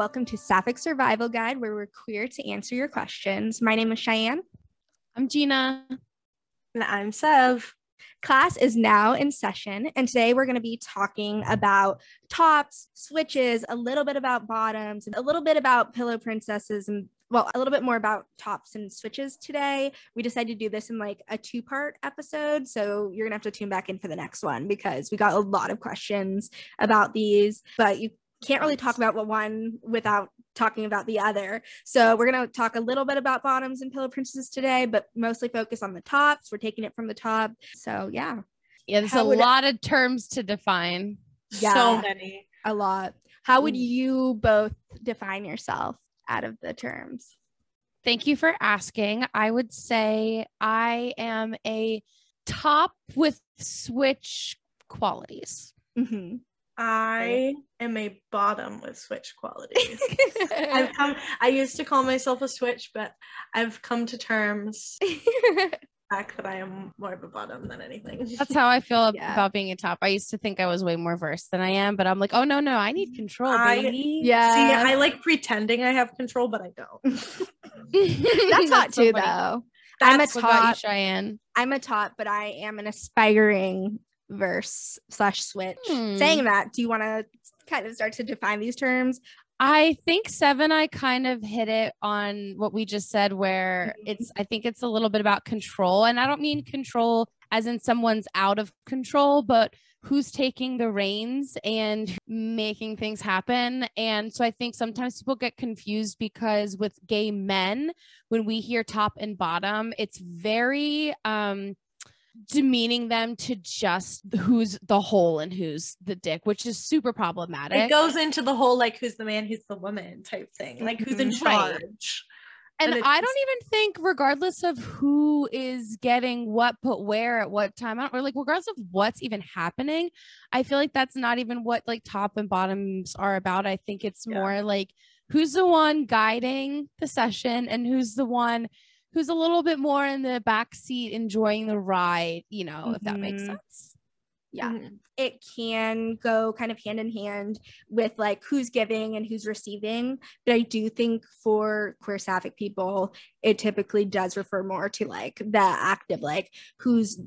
welcome to Sapphic Survival Guide, where we're queer to answer your questions. My name is Cheyenne. I'm Gina. And I'm Sev. Class is now in session, and today we're going to be talking about tops, switches, a little bit about bottoms, and a little bit about pillow princesses, and well, a little bit more about tops and switches today. We decided to do this in like a two part episode. So you're going to have to tune back in for the next one because we got a lot of questions about these, but you can't really talk about one without talking about the other. So we're going to talk a little bit about bottoms and pillow princesses today, but mostly focus on the tops. We're taking it from the top. So yeah. Yeah, there's How a lot of terms to define. Yeah, so many. A lot. How would mm. you both define yourself out of the terms? Thank you for asking. I would say I am a top with switch qualities. Mm-hmm. I am a bottom with switch qualities. I've come I used to call myself a switch, but I've come to terms fact that I am more of a bottom than anything. That's how I feel yeah. about being a top. I used to think I was way more versed than I am, but I'm like, oh no, no, I need control, baby. I, yeah. See, I like pretending I have control, but I don't. That's hot too, though. That's I'm a top, Cheyenne. I'm a top, but I am an aspiring verse slash switch. Hmm. Saying that, do you want to kind of start to define these terms? I think seven, I kind of hit it on what we just said, where mm-hmm. it's, I think it's a little bit about control. And I don't mean control as in someone's out of control, but who's taking the reins and making things happen. And so I think sometimes people get confused because with gay men, when we hear top and bottom, it's very, um, demeaning them to just who's the hole and who's the dick, which is super problematic. It goes into the whole like who's the man, who's the woman type thing, like who's in mm-hmm. charge. Right. And, and I don't even think, regardless of who is getting what put where at what time, or like regardless of what's even happening, I feel like that's not even what like top and bottoms are about. I think it's yeah. more like who's the one guiding the session and who's the one who's a little bit more in the back seat enjoying the ride, you know, mm-hmm. if that makes mm-hmm. sense. Yeah. Mm-hmm. It can go kind of hand in hand with like who's giving and who's receiving. But I do think for queer sapphic people, it typically does refer more to like the active, like who's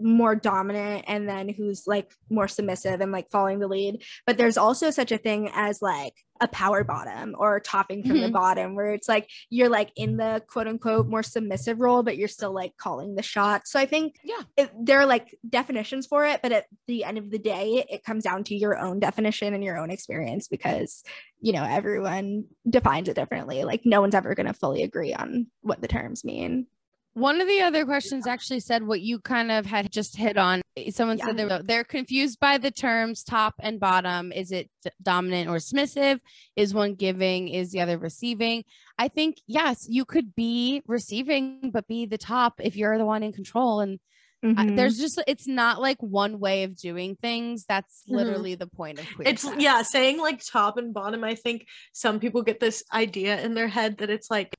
more dominant and then who's like more submissive and like following the lead. But there's also such a thing as like a power bottom or topping from mm-hmm. the bottom where it's like you're like in the quote unquote more submissive role but you're still like calling the shot. So i think yeah. it, there are like definitions for it but at the end of the day it comes down to your own definition and your own experience because you know everyone defines it differently. Like no one's ever going to fully agree on what the terms mean one of the other questions actually said what you kind of had just hit on. Someone yeah. said they're, they're confused by the terms top and bottom. Is it dominant or submissive? Is one giving? Is the other receiving? I think, yes, you could be receiving, but be the top if you're the one in control. And mm-hmm. there's just, it's not like one way of doing things. That's mm-hmm. literally mm-hmm. the point of queer. It's, sex. yeah, saying like top and bottom. I think some people get this idea in their head that it's like,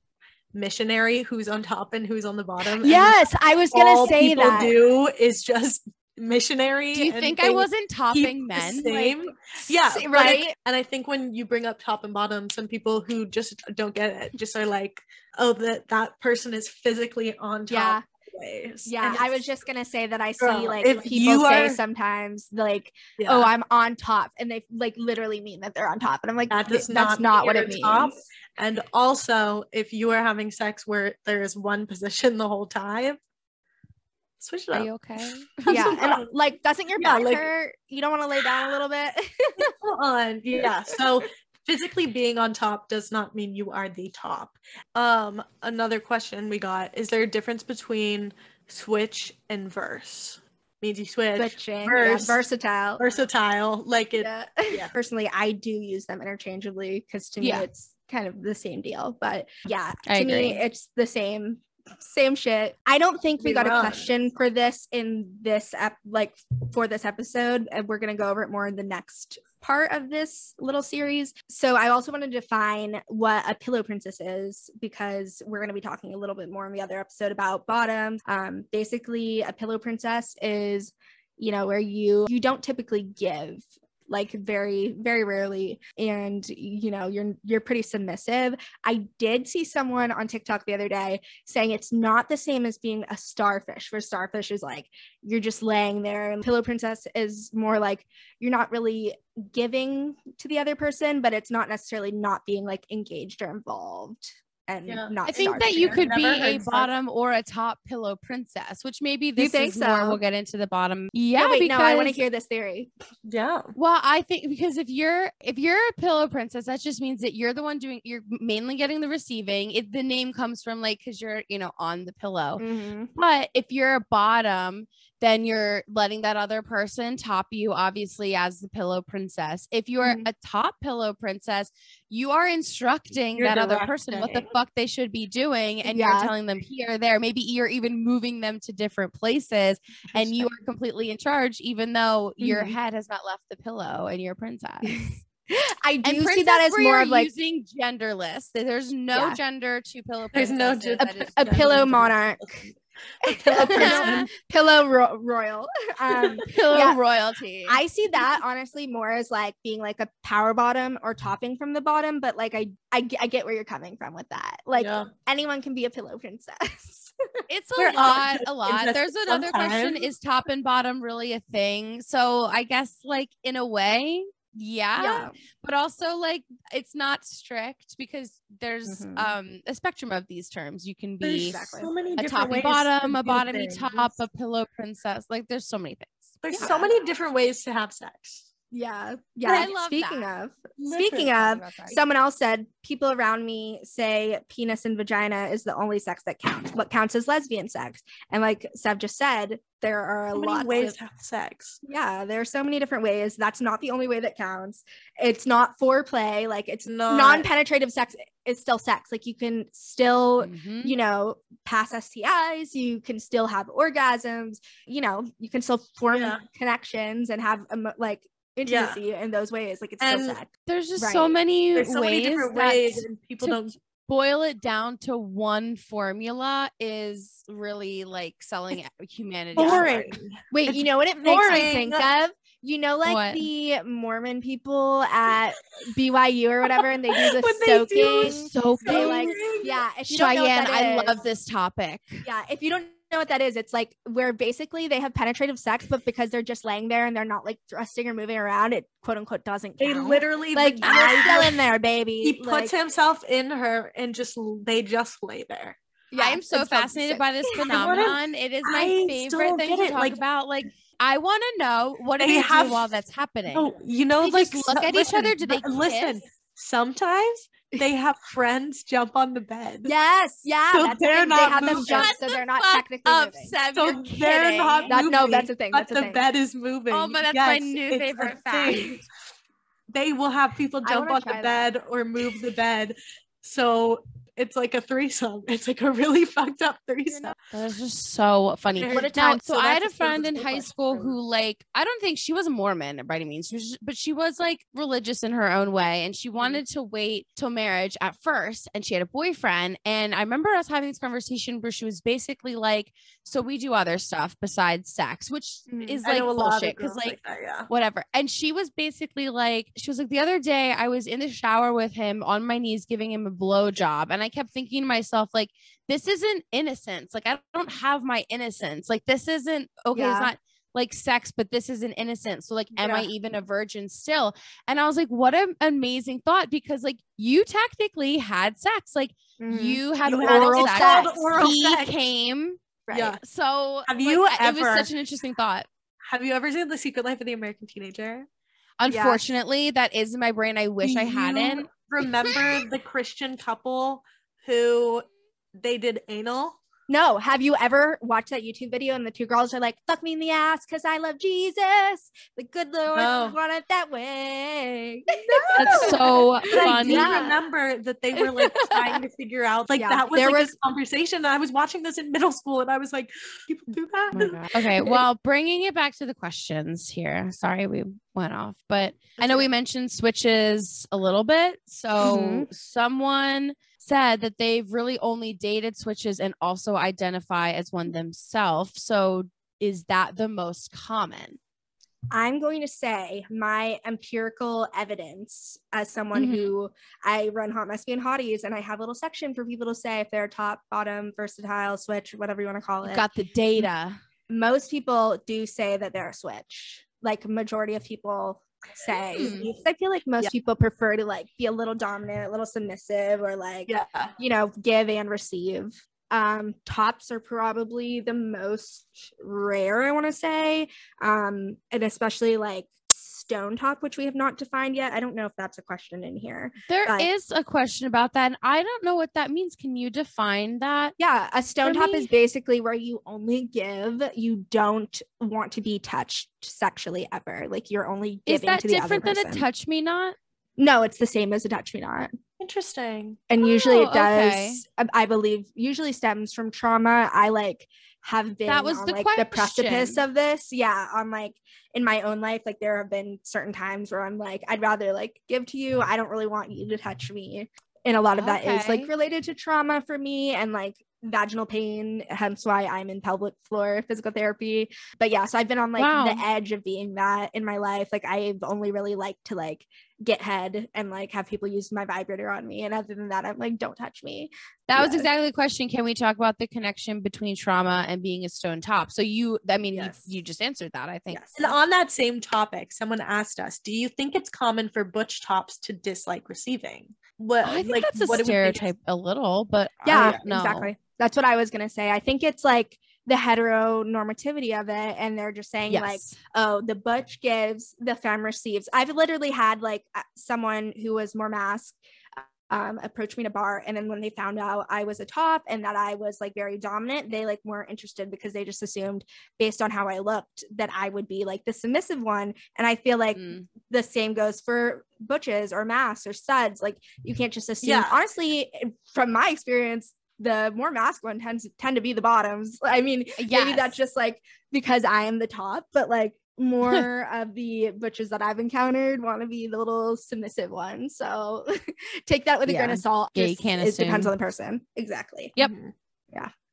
missionary who's on top and who's on the bottom. Yes, I was gonna say that. Do is just missionary. Do you think I wasn't topping men? Same, like, yeah, right. I, and I think when you bring up top and bottom, some people who just don't get it just are like, "Oh, that that person is physically on top." Yeah. Ways. Yeah, I was just gonna say that I see girl, like people say sometimes like, yeah. "Oh, I'm on top," and they like literally mean that they're on top, and I'm like, that "That's not, not what it means." Top. And also, if you are having sex where there is one position the whole time, switch it up. Are you okay? yeah, and like, doesn't your yeah, back like, hurt? You don't want to lay down a little bit. on, yeah. So physically being on top does not mean you are the top. Um, another question we got: Is there a difference between switch and verse? means you switch. Switching, verse, yeah, versatile. Versatile, like it. Yeah. yeah. Personally, I do use them interchangeably because to me it's kind of the same deal. But yeah, to I me, agree. it's the same same shit. I don't think we got wrong. a question for this in this ep- like for this episode. And we're gonna go over it more in the next part of this little series. So I also want to define what a pillow princess is because we're going to be talking a little bit more in the other episode about bottoms. Um, basically, a pillow princess is, you know, where you you don't typically give like very very rarely and you know you're you're pretty submissive. I did see someone on tiktok the other day saying it's not the same as being a starfish where starfish is like you're just laying there and pillow princess is more like you're not really giving to the other person but it's not necessarily not being like engaged or involved and Yeah. not I think that you could be a heard such- bottom or a top pillow princess, which maybe this think is more. We'll get into the bottom. No, Yeah, wait, no, I want to hear this theory. Yeah. Well, I think because if you're if you're a pillow princess, that just means that you're the one doing you're mainly getting the receiving. It the name comes from like because you're you know on the pillow. Mhm. But if you're a bottom, then you're letting that other person top you, obviously, as the pillow princess. If you're Mhm. a top pillow princess, you are instructing You're that other person what the fuck they should be doing. And Yeah. you're telling them here, there. Maybe you're even moving them to different places. And you are completely in charge, even though your Mhm. head has not left the pillow and you're a princess. I do And see that as more of like using genderless. There's no Yeah. gender to pillow There's no gen- a pillow monarch, A pillow pillow- princess. pillow ro- royal. Um, pillow Yeah. royalty. I see that honestly more as like being like a power bottom or topping from the bottom, but like I I, I get where you're coming from with that. Like Yeah. anyone can be a pillow princess. It's We're a lot, a lot. There's another question. Is top and bottom really a thing? So I guess, like in a way, yeah, but also like it's not strict because there's Mhm. um a spectrum of these terms. You can be Exactly. so many a different toppy ways bottom, to a do bottomy things. top, a pillow princess. Like there's so many things. There's Yeah. so many different ways to have sex. Yeah. I Yeah. love Speaking that. of, Literally. speaking of, someone else said people around me say penis and vagina is the only sex that counts. What counts as lesbian sex? And like Sev just said, there are so a many lot ways of to have sex. yeah, there are so many different ways. That's not the only way that counts. It's not foreplay. Like it's Not- non-penetrative sex is still sex. Like you can still Mhm. you know, pass STIs, you can still have orgasms, you know, you can still form Yeah. connections and have emo- like intimacy in those ways. Like it's And still sex. There's just so many There's so ways many different that ways, and people to- don't. Boil it down to one formula is really like selling humanity. Boring. Wait, it's you know what it makes me think of? You know, like What? the Mormon people at BYU or whatever, and they do the When they do soaking. Soaking. They like, yeah. If you don't know what Cheyenne, I love this topic. Yeah, if you don't know what that is, it's like where basically they have penetrative sex, but because they're just laying there and they're not like thrusting or moving around, it quote unquote doesn't They literally like the you're still in there, baby. He puts Like, himself in her, and just they just lay there. yeah, I'm so fascinated by this wanna- phenomenon. it is my I favorite thing to talk like- about. Like, I want to know what do They they have- do while that's happening. Oh, you know, They like just look so- at each other? Do they listen? kiss? Sometimes they have friends jump on the bed. Yes, yeah, So that's they're thing. They not have them jump, Shut so the they're not fuck technically up, moving. Sev, So you're they're kidding. not That- no, that's a thing, But that's a the thing. bed is moving. Oh, but that's my new it's a favorite thing. fact. They will have people jump on the try that. bed or move the bed. So it's like a threesome. It's like a really fucked up threesome. That's just so funny. What a Now, so So I had a friend in high school who, like, I don't think she was a Mormon by any means, she was but she was like religious in her own way, and she Mm-hmm. wanted to wait till marriage at first. And she had a boyfriend, and I remember us having this conversation where she was basically like, "So we do other stuff besides sex," which Mhm. is like know a lot of bullshit because girls like that, yeah. whatever. And she was basically like, she was like, the other day I was in the shower with him on my knees giving him a blow job. And I kept thinking to myself, like, this isn't innocence. Like, I don't have my innocence. Like, this isn't okay, Yeah. it's not like sex, but this isn't innocent. So, like, am I even a virgin still? And I was like, what an amazing thought because, like, you technically had sex. Like, Mhm. you had You oral sex. sex. Oral he sex. came. Right. Yeah. So, Have like, you I- it was such an interesting thought. Have you ever seen The Secret Life of the American Teenager? Unfortunately, that is in my brain. I wish Do I hadn't. Remember the Christian couple who they did anal? No, have you ever watched that YouTube video and the two girls are like, fuck me in the ass because I love Jesus. The good Lord No. want it that way. That's so But I do funny. Yeah. remember that they were like trying to figure out like Yeah, that was there like was- a conversation. I was watching this in middle school and I was like, people do that. Oh. Okay, well, bringing it back to the questions here. Sorry we went off, but I know we mentioned switches a little bit. So, Mhm. someone said that they've really only dated switches and also identify as one themselves. So, is that the most common? I'm going to say my empirical evidence as someone Mhm. who I run Hot Messy and Hotties, and I have a little section for people to say if they're top, bottom, versatile, switch, whatever you want to call it. You've got the data. Most people do say that they're a switch. Like majority of people say. Hmm. I feel like most Yeah. people prefer to like be a little dominant, a little submissive, or like Yeah. you know, give and receive. Um, tops are probably the most rare, I want to say. Um, and especially like stone top, which we have not defined yet. I don't know if that's a question in here. There is But- a question about that, and I don't know what that means. Can you define that? Yeah, a stone top me- is basically where you only give, you don't want to be touched sexually ever. Like you're only Is giving that to the other different than a touch me not? No, it's the same as a touch me not. Interesting. and usually Oh, it does okay. I- i believe usually stems from trauma i like have been that was on the like the precipice of this. Yeah on like in my own life like there have been certain times where i'm like i'd rather like give to you. I don't really want you to touch me. And a lot of that is like related to trauma for me and like vaginal pain hence why i'm in pelvic floor physical therapy but yeah so i've been on like Wow. the edge of being that in my life like i've only really liked to like get head and like have people use my vibrator on me and other than that i'm like don't touch me That was exactly the question. Can we talk about the connection between trauma and being a stone top? So you, I mean, Yes. you, you just answered that. I think. yes And on that same topic, someone asked us, "Do you think it's common for butch tops to dislike receiving?" What I think like that's a what do we think is- stereotype a little, but yeah exactly. That's what i was gonna say. I think it's like the heteronormativity of it and they're just saying like oh the butch gives the femme receives. I've literally had like uh, someone who was more masked um, approach me in a bar and then when they found out i was a top and that i was like very dominant they like weren't interested because they just assumed based on how i looked that i would be like the submissive one and i feel like Mm. the same goes for butches or mascs or studs like you can't just assume Yeah. honestly from my experience the more masc one tends tend to be the bottoms i mean maybe that's just like because I am the top, but like more of the butches that I've encountered want to be the little submissive ones. So take that with a grain of salt. Yeah, you Just- can't It depends on the person. Exactly. Yep. Mhm.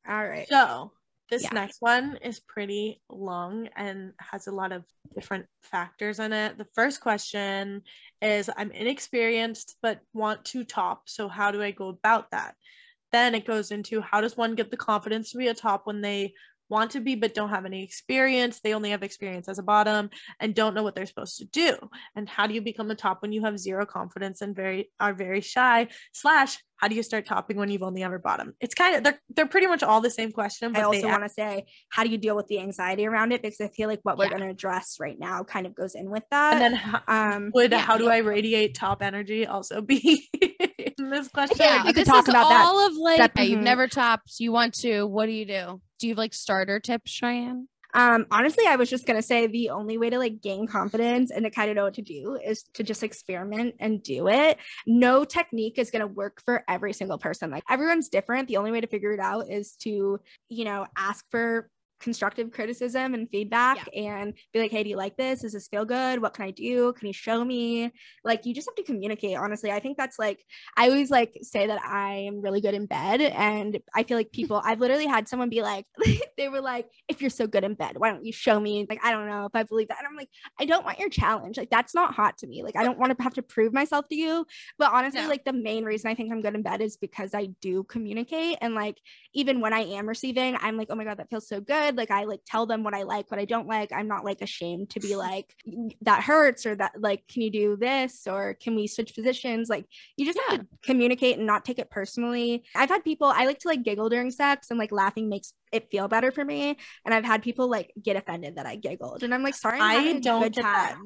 All right. So this Yeah. next one is pretty long and has a lot of different factors in it. The first question is I'm inexperienced but want to top. So how do I go about that? Then it goes into how does one get the confidence to be a top when they want to be but don't have any experience they only have experience as a bottom and don't know what they're supposed to do and how do you become a top when you have zero confidence and very are very shy slash how do you start topping when you've only ever bottom it's kind of they're they're pretty much all the same question but I also want to say, how do you deal with the anxiety around it? Because I feel like what we're Yeah. going to address right now kind of goes in with that. and then um, would yeah. how do I radiate top energy also be in this question Yeah, Yeah, we could this talk is about that. all of like That- yeah, you've never topped. You want to. What do you do? Do you have like starter tips, Cheyenne? Um, honestly, I was just gonna say the only way to like gain confidence and to kind of know what to do is to just experiment and do it. No technique is gonna work for every single person. Like everyone's different. The only way to figure it out is to, you know, ask for constructive criticism and feedback and be like, hey, do you like this? Does this feel good? What can I do? Can you show me? Like you just have to communicate, honestly. I think that's like I always like say that I am really good in bed. And I feel like people I've literally had someone be like, they were like, if you're so good in bed, why don't you show me? Like, I don't know if I believe that. And I'm like, I don't want your challenge. Like, that's not hot to me. Like, I don't want to have to prove myself to you. But honestly, No. like the main reason I think I'm good in bed is because I do communicate. And like even when I am receiving, I'm like, oh my God, that feels so good. Like I like tell them what I like, what I don't like. I'm not like ashamed to be like, that hurts or that like, can you do this? Or can we switch positions? Like you just have to communicate and not take it personally. I've had people, I like to like giggle during sex and like laughing makes it feel better for me. And I've had people like get offended that I giggled. And I'm like, sorry, I'm I don't.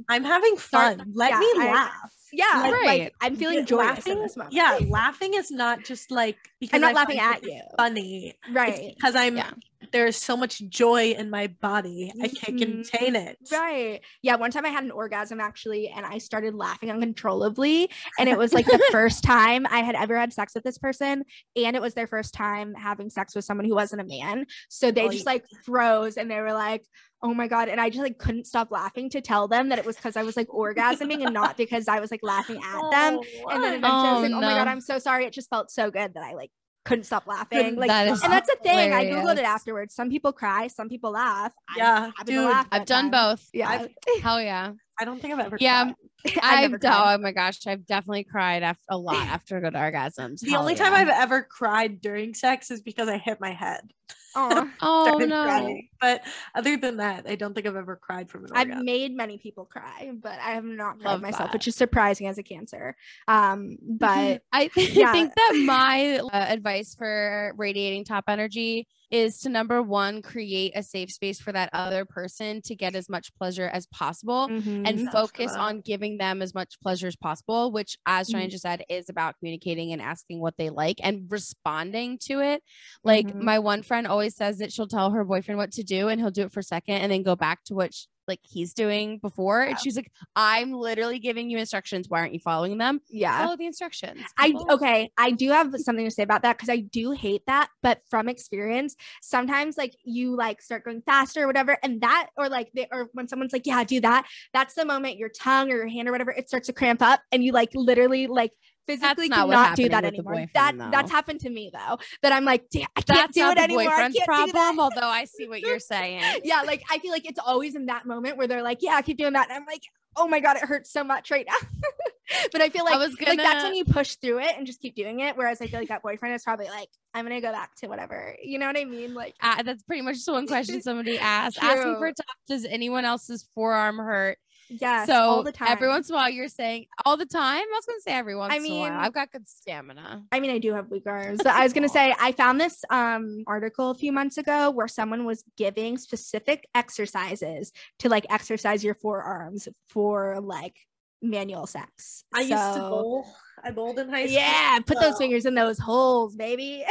I'm having Sorry. fun. Let Yeah, me I- laugh. Yeah, Like, like, right. I'm feeling Yeah, joyous in laughing, this moment. yeah, laughing is not just like because I'm not I laughing at you. Funny, Right. Because I'm Yeah. there's so much joy in my body. I can't Mhm. contain it. Right. Yeah. One time I had an orgasm actually, and I started laughing uncontrollably. And it was like the first time I had ever had sex with this person. And it was their first time having sex with someone who wasn't a man. So they just like froze and they were like, oh my God. And I just like couldn't stop laughing to tell them that it was because I was like orgasming and not because I was like laughing at them. Oh, and then eventually I was Oh, like, oh my God, no. I'm so sorry. It just felt so good that I like couldn't stop laughing. Like, That is and that's the thing. I googled it afterwards. Some people cry, some people laugh. Yeah, happy dude, laugh I've done them. both. Yeah, I've- Hell yeah. I don't think I've ever. Yeah. cried. I've I've done, oh my gosh, I've definitely cried after a lot after good orgasms. The Hell only time. I've ever cried during sex is because I hit my head. Aw. oh no. crying. But other than that, I don't think I've ever cried from an I've orgasm. made many people cry, but I have not cried Love myself, that. which is surprising as a cancer. Um, but I Yeah. think that my uh, advice for radiating top energy is to number one, create a safe space for that other person to get as much pleasure as possible. Mhm. and That's focus good. on giving them as much pleasure as possible, which, as Mhm. Ryan just said, is about communicating and asking what they like and responding to it. Like Mhm. my one friend always says that she'll tell her boyfriend what to do and he'll do it for a second and then go back to what like he's doing before. And she's like, I'm literally giving you instructions. Why aren't you following them? yeah. Follow the instructions. I okay, I do have something to say about that because I do hate that, but from experience, sometimes like you like start going faster or whatever, and that or like they or when someone's like, yeah, do that, that's the moment your tongue or your hand or whatever it starts to cramp up, and you like literally like physically not cannot do that anymore. That though. that's happened to me though. That I'm like, damn, I can't That's do it anymore. I can't do that. problem, although I see what you're saying. yeah, like I feel like it's always in that moment where they're like, yeah, I keep doing that, and I'm like, oh my god, it hurts so much right now. but I feel like I was like that's when you push through it and just keep doing it. Whereas I feel like that boyfriend is probably like, I'm gonna go back to whatever. You know what I mean? Like, Uh, that's pretty much the one question somebody asked. Asking for top, does anyone else's forearm hurt? Yes, so all the time. every once in a while you're saying all the time. I was gonna say every once I in a while. mean- I've got good stamina. I mean, I do have weak arms, but I was gonna say I found this um article a few months ago where someone was giving specific exercises to like exercise your forearms for like manual sex. I used to So- bowl. I bowled in high school. Yeah, put those fingers in those holes, baby.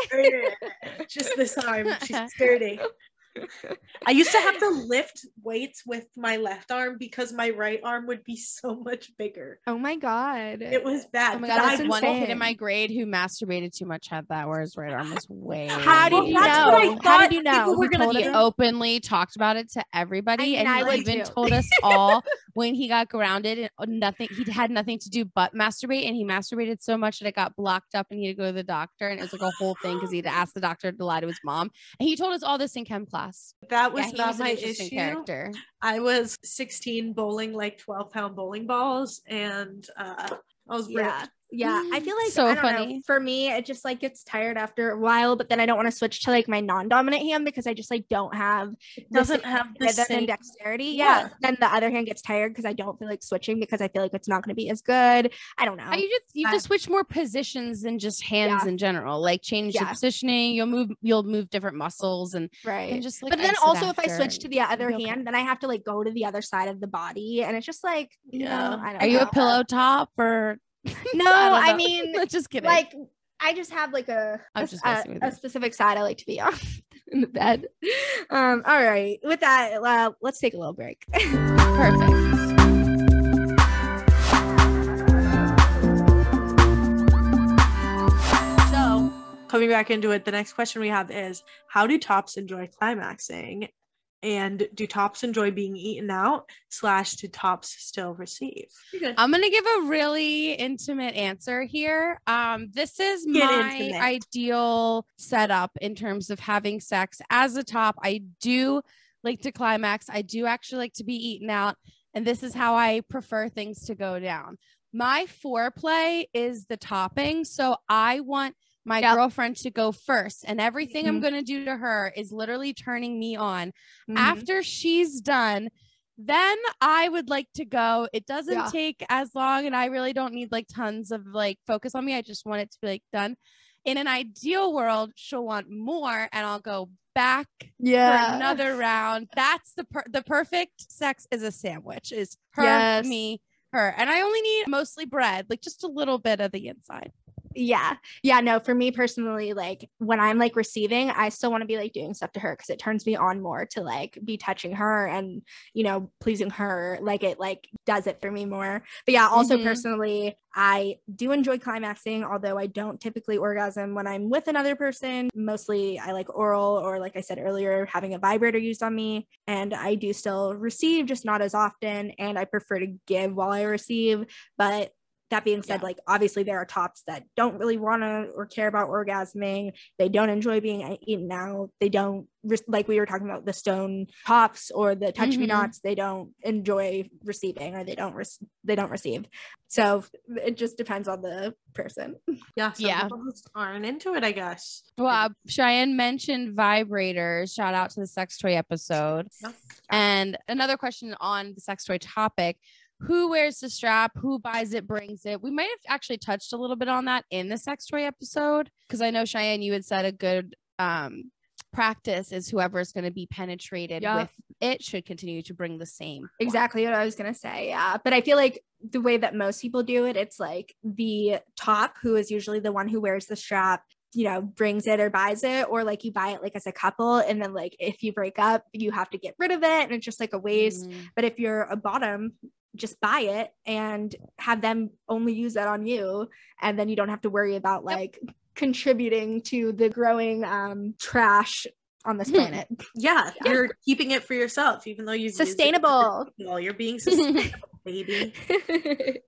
Just this arm. She's sturdy. I used to have to lift weights with my left arm because my right arm would be so much bigger. Oh my god. It was bad. Oh my God, god, that's this one kid in my grade who masturbated too much had that, where his right arm was way. How did Well, you that's know? How did you know? were He gonna. He openly talked about it to everybody, I mean, I and would he even too. told us all when he got grounded and uh, nothing. He had nothing to do but masturbate, and he masturbated so much that it got blocked up, and he had to go to the doctor, and it was like a whole thing because he had to ask the doctor to lie to his mom. And he told us all this in chem class. That was yeah, not was my issue. character. I was 16 bowling like 12 pound bowling balls and uh I was ripped. yeah i feel like So I don't know. funny. for me it just like gets tired after a while but then i don't want to switch to like my non-dominant hand because i just like don't have doesn't have the same and dexterity yeah. Yeah. then the other hand gets tired because i don't feel like switching because i feel like it's not going to be as good i don't know Uh, You just you just switch more positions than just hands Yeah. in general. Like change the positioning. You'll move. You'll move different muscles and, right and just like. but then also if i switch to the other okay. hand then i have to like go to the other side of the body and it's just like you Yeah. know i don't Are you a pillow top or? no don't i, mean just kidding. like I just have like a I'm a, just a- messing a specific side I like to be on in the bed. Um, all right. With that, uh, let's take a little break. perfect. So, coming back into it, the next question we have is How do tops enjoy climaxing? And do tops enjoy being eaten out? Slash, do tops still receive? I'm gonna give a really intimate answer here. Um, this is Get my intimate. ideal setup in terms of having sex as a top. I do like to climax. I do actually like to be eaten out, and this is how I prefer things to go down. My foreplay is the topping, so I want my Yep. girlfriend to go first, and everything I'm Mhm. gonna do to her is literally turning me on Mhm. after she's done then i would like to go it doesn't Yeah. take as long and i really don't need like tons of like focus on me i just want it to be like done in an ideal world she'll want more and i'll go back for another round that's the per- the perfect sex is a sandwich is her Yes. me her and i only need mostly bread like just a little bit of the inside yeah. Yeah no for me personally like when i'm like receiving i still want to be like doing stuff to her because it turns me on more to like be touching her and you know pleasing her like it like does it for me more. But yeah also Mhm. personally i do enjoy climaxing although i don't typically orgasm when i'm with another person. Mostly i like oral or like i said earlier having a vibrator used on me and i do still receive just not as often and i prefer to give while i receive. But that being said, Yeah. like obviously there are tops that don't really want to or care about orgasming. They don't enjoy being eaten out. They don't like we were talking about the stone tops or the touch me Mhm. nots. They don't enjoy receiving or they don't re- they don't receive. So it just depends on the person. Yeah. Some Yeah. people just aren't into it, I guess. Well, Cheyenne mentioned vibrators. Shout out to the sex toy episode. And another question on the sex toy topic who wears the strap? Who buys it, brings it? We might have actually touched a little bit on that in the sex toy episode because I know Cheyenne, you had said a good um, practice is whoever is going to be penetrated Yeah. with it should continue to bring the same. one. Exactly what I was gonna say. Yeah, but I feel like the way that most people do it, it's like the top, who is usually the one who wears the strap, you know, brings it or buys it, or like you buy it like as a couple, and then like if you break up, you have to get rid of it, and it's just like a waste. Mm. But if you're a bottom, just buy it and have them only use that on you, and then you don't have to worry about like contributing to the growing um trash on this planet. Yeah, Yeah. you're keeping it for yourself, even though you've used it for Sustainable. people. You're being sustainable, baby.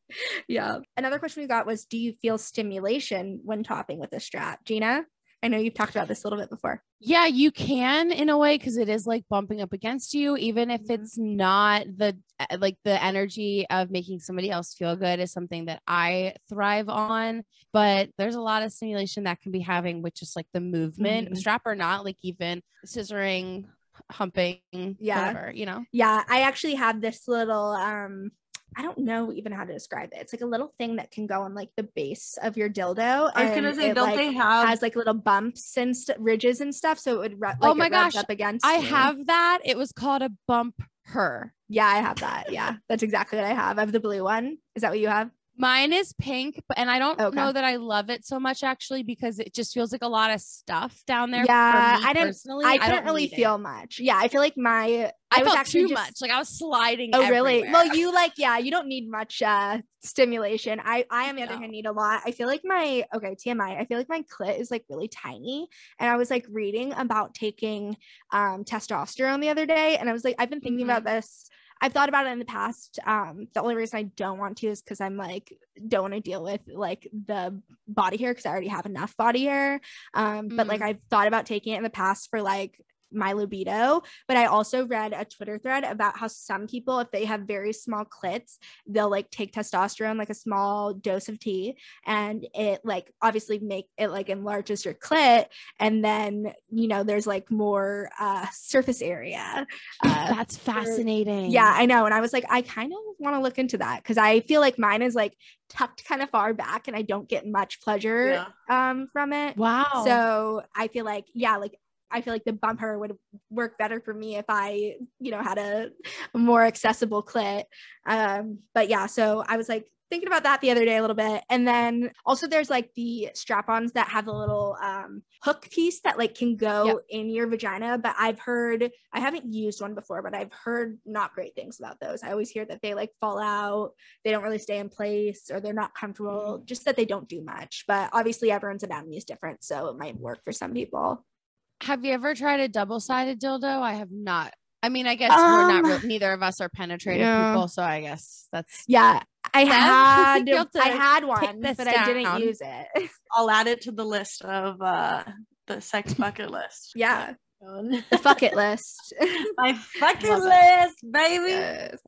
yeah. Another question we got was Do you feel stimulation when topping with a strap? Gina, I know you've talked about this a little bit before. Yeah, you can in a way because it is like bumping up against you, even if Mhm. it's not the uh, like the energy of making somebody else feel good is something that I thrive on. But there's a lot of stimulation that can be having with just like the movement, Mhm. strap or not, like even scissoring, humping, Yeah. whatever, you know. Yeah, I actually have this little um I don't know even how to describe it. It's like a little thing that can go on like the base of your dildo. I was gonna say, it, don't like, they have? has like little bumps and st- ridges and stuff, so it would ru- oh like, Oh my gosh, up against. I have that. It was called a bump her. Yeah, I have that. Yeah, that's exactly what I have. I have the blue one. Is that what you have? Mine is pink, but and I don't Okay. know that I love it so much actually because it just feels like a lot of stuff down there. Yeah, for me I didn't- Personally, I don't couldn't really need it. feel much. Yeah, I feel like my I, was felt actually too just- much. Like I was sliding. Oh really? Well, you like yeah, you don't need much uh stimulation. I I on the other No. hand need a lot. I feel like my okay, TMI, I feel like my clit is like really tiny. And I was like reading about taking um testosterone the other day and I was like I've been thinking about Mm-hmm. this. I've thought about it in the past. Um the only reason I don't want to is cuz I'm like don't want to deal with like the body hair cuz I already have enough body hair. Um but like Mm. I've thought about taking it in the past for like my libido but i also read a twitter thread about how some people if they have very small clits they'll like take testosterone like a small dose of T and it like obviously make it like enlarges your clit and then you know there's like more uh surface area uh, that's fascinating. yeah i know and i was like i kind of want to look into that because i feel like mine is like tucked kind of far back and i don't get much pleasure um from it Wow. so I feel like, yeah, like I feel like the bumper would work better for me if I, you know, had a more accessible clit. Um, but yeah, so I was like thinking about that the other day a little bit. And then also there's like the strap-ons that have the little um hook piece that like can go Yep. in your vagina. But I've heard I haven't used one before, but I've heard not great things about those. I always hear that they like fall out, they don't really stay in place, or they're not comfortable, just that they don't do much. But obviously everyone's anatomy is different, so it might work for some people. Have you ever tried a double-sided dildo? I have not. I mean, I guess we're not. Um, neither of us are penetrative yeah. people, so I guess that's. Yeah, I Bev, had have I had one, this but I didn't use it. I'll add it to the list of uh the sex bucket list. yeah, Um, the fuck it list. My bucket Love list, baby. Yes.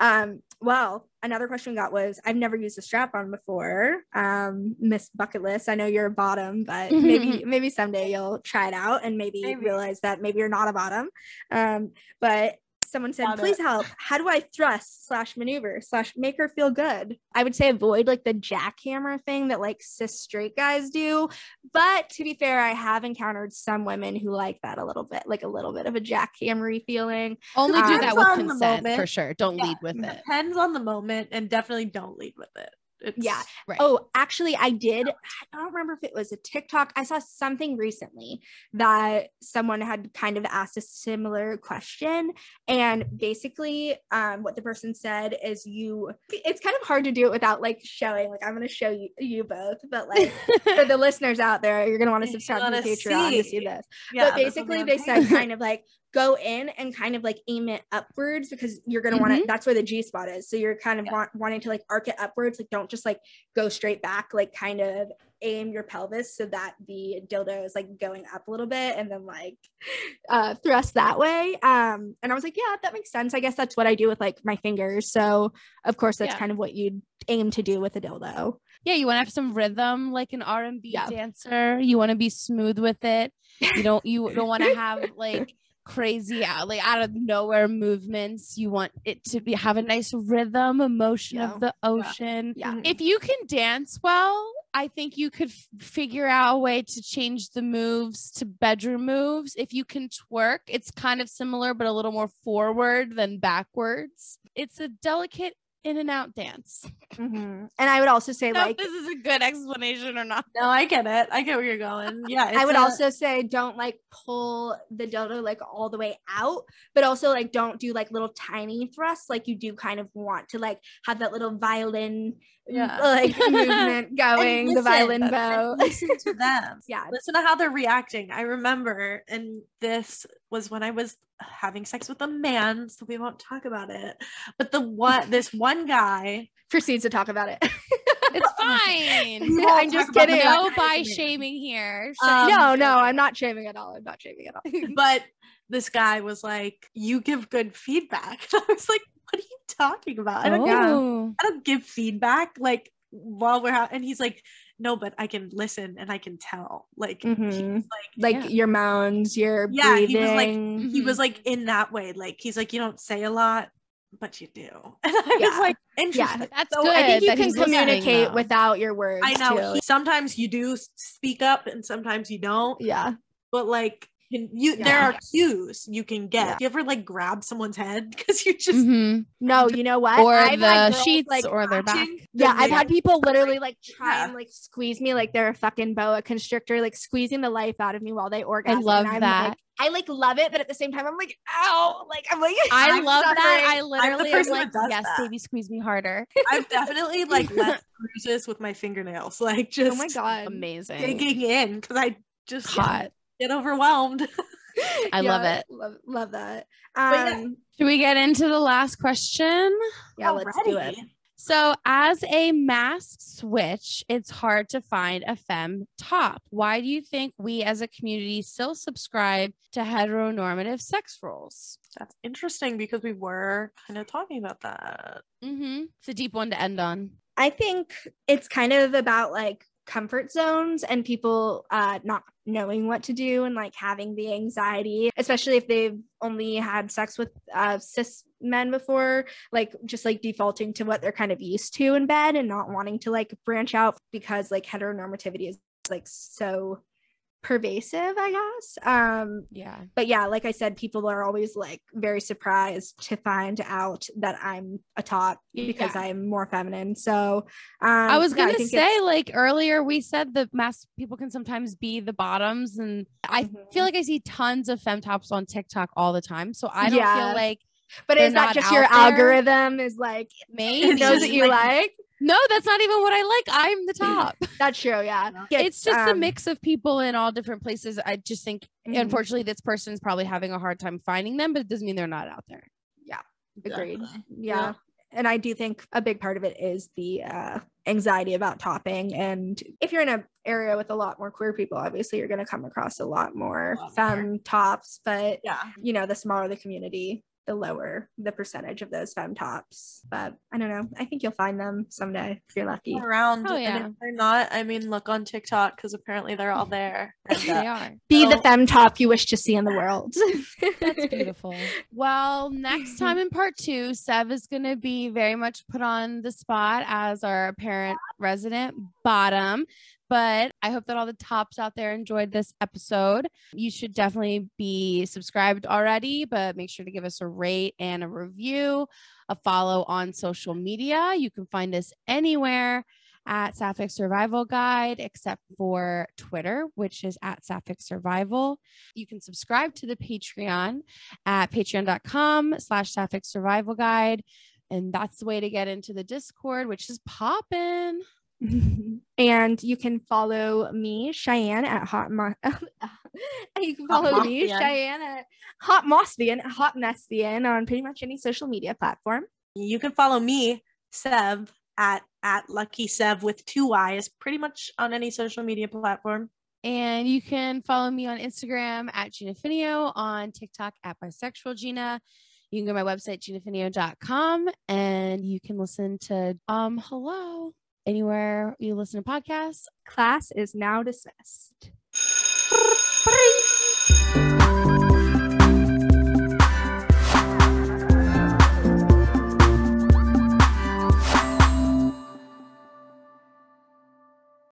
Um, well, another question we got was I've never used a strap on before. Um, Miss Bucket List. I know you're a bottom, but maybe maybe someday you'll try it out and maybe, Maybe. realize that maybe you're not a bottom. Um, but someone said, Got please it. help. How do I thrust slash maneuver slash make her feel good? I would say avoid like the jackhammer thing that like cis straight guys do. But to be fair, I have encountered some women who like that a little bit, like a little bit of a jackhammery feeling. Only do Um, that with on consent for sure. Don't Yeah. lead with it. Depends on the moment, and definitely don't lead with it. It's, Yeah. Right. Oh, actually, I did. I don't remember if it was a TikTok. I saw something recently that someone had kind of asked a similar question. And basically, um, what the person said is you, it's kind of hard to do it without like showing, like, I'm going to show you, you both, but like for the listeners out there, you're going to want to subscribe to Patreon to see. see this. Yeah, but basically, they said kind of like, go in and kind of like aim it upwards because you're going to want to that's where the G spot is. So you're kind of Yeah. want, wanting to like arc it upwards like don't just like go straight back like kind of aim your pelvis so that the dildo is like going up a little bit and then like uh thrust that way. Um and I was like, yeah, that makes sense. I guess that's what I do with like my fingers. So of course that's Yeah. kind of what you'd aim to do with a dildo. Yeah, you want to have some rhythm like an R&B Yeah. dancer. You want to be smooth with it. You don't you don't want to have like crazy out like out of nowhere movements. You want it to be have a nice rhythm, emotion Yeah. of the ocean. Yeah. Mm-hmm. If you can dance well, I think you could f- figure out a way to change the moves to bedroom moves. If you can twerk, it's kind of similar but a little more forward than backwards. It's a delicate in and out dance. Mhm. And I would also say know like this is a good explanation or not. No, I get it. I get where you're going. Yeah. I would a- also say don't like pull the dildo like all the way out, but also like don't do like little tiny thrusts. Like you do kind of want to like have that little violin Yeah. like movement and going, the violin bow. Listen to them. Yeah. Listen to how they're reacting. I remember, and this was when I was having sex with a man, so we won't talk about it. But the one, this one guy, Proceeds to talk about it. It's fine. We won't I'm just kidding. guy. no by shaming here. Um, no, no, I'm not shaming at all. I'm not shaming at all. but this guy was like, "You give good feedback." I was like, "What are you talking about? I don't, yeah. Oh. I don't give feedback like while we're out." And he's like, "No, but I can listen and I can tell." Like, he was Mhm. like, like Yeah. your mounds your Yeah, he was like- Mm-hmm. he was like in that way. Like, he's like, "You don't say a lot." But you do, and I Yeah. was like, "Interesting." That's So good. I think you can communicate without your words. I know. too. he- sometimes you do speak up, and sometimes you don't. Yeah. But like, can you there are cues you can get. Yeah. You ever like grab someone's head because you just Mhm. No, you know what? or I've the girls, sheets like, or their back. Yeah, the I've had people literally like try Yeah. and like squeeze me like they're a fucking boa constrictor, like squeezing the life out of me while they orgasm. and love I'm, that. Like, I like love it, but at the same time, I'm like, ow, like I'm like, I I'm love that. I literally am like, that yes, that. baby, squeeze me harder. I've definitely like left bruises with my fingernails, like just oh my god, Amazing. digging in because I just Hot. Get overwhelmed. I love it. Love, love that. But yeah. Um, Should we get into the last question? yeah, let's do it. So, as a masc switch, it's hard to find a femme top. Why do you think we as a community still subscribe to heteronormative sex roles? That's interesting because we were kind of talking about that. Mm-hmm. It's a deep one to end on. I think it's kind of about like comfort zones and people uh not knowing what to do and like having the anxiety especially if they've only had sex with uh cis men before like just like defaulting to what they're kind of used to in bed and not wanting to like branch out because like heteronormativity is like so pervasive i guess um Yeah. but yeah, like I said, people are always like very surprised to find out that I'm a top because Yeah. I'm more feminine. So um, I was gonna think say, like earlier, we said that mass people can sometimes be the bottoms, and I Mhm. feel like I see tons of femme tops on TikTok all the time. So I don't Yeah. feel like but is that not just your there. algorithm? Is like maybe knows what you like? No, that's not even what I like. I'm the top. That's true. Yeah, it's just a um, mix of people in all different places. I just think, mhm, unfortunately, this person's probably having a hard time finding them, but it doesn't mean they're not out there. Yeah. Agreed. Definitely. Yeah. And I do think a big part of it is the uh, anxiety about topping. And if you're in an area with a lot more queer people, obviously you're going to come across a lot more A lot femme tops. But Yeah. you know, the smaller the community, the lower the percentage of those femme tops. But I don't know. I think you'll find them someday if you're lucky. Around. Oh, And yeah. if they're not, I mean, look on TikTok because apparently they're all there. And, uh, They are. Be the So- femme top you wish to see in the world. That's beautiful. Well, next time in part two, Sev is going to be very much put on the spot as our apparent resident bottom. But I hope that all the tops out there enjoyed this episode. You should definitely be subscribed already, but make sure to give us a rate and a review, a follow on social media. You can find us anywhere at Sapphic Survival Guide, except for Twitter, which is at Sapphic Survival. You can subscribe to the Patreon at patreon.com slash sapphic survival guide. And that's the way to get into the Discord, which is popping. and you can follow me, Cheyenne, at Hot Mo- and you can follow me, Cheyenne, at Hot Mossvian, Hot Messian on pretty much any social media platform. You can follow me, Sev, at at Lucky Sev with two Y's, pretty much on any social media platform. And you can follow me on Instagram at Gina Finio, on TikTok at bisexual Gina. You can go to my website, ginafinio.com, and you can listen to um hello anywhere you listen to podcasts. Class is now dismissed.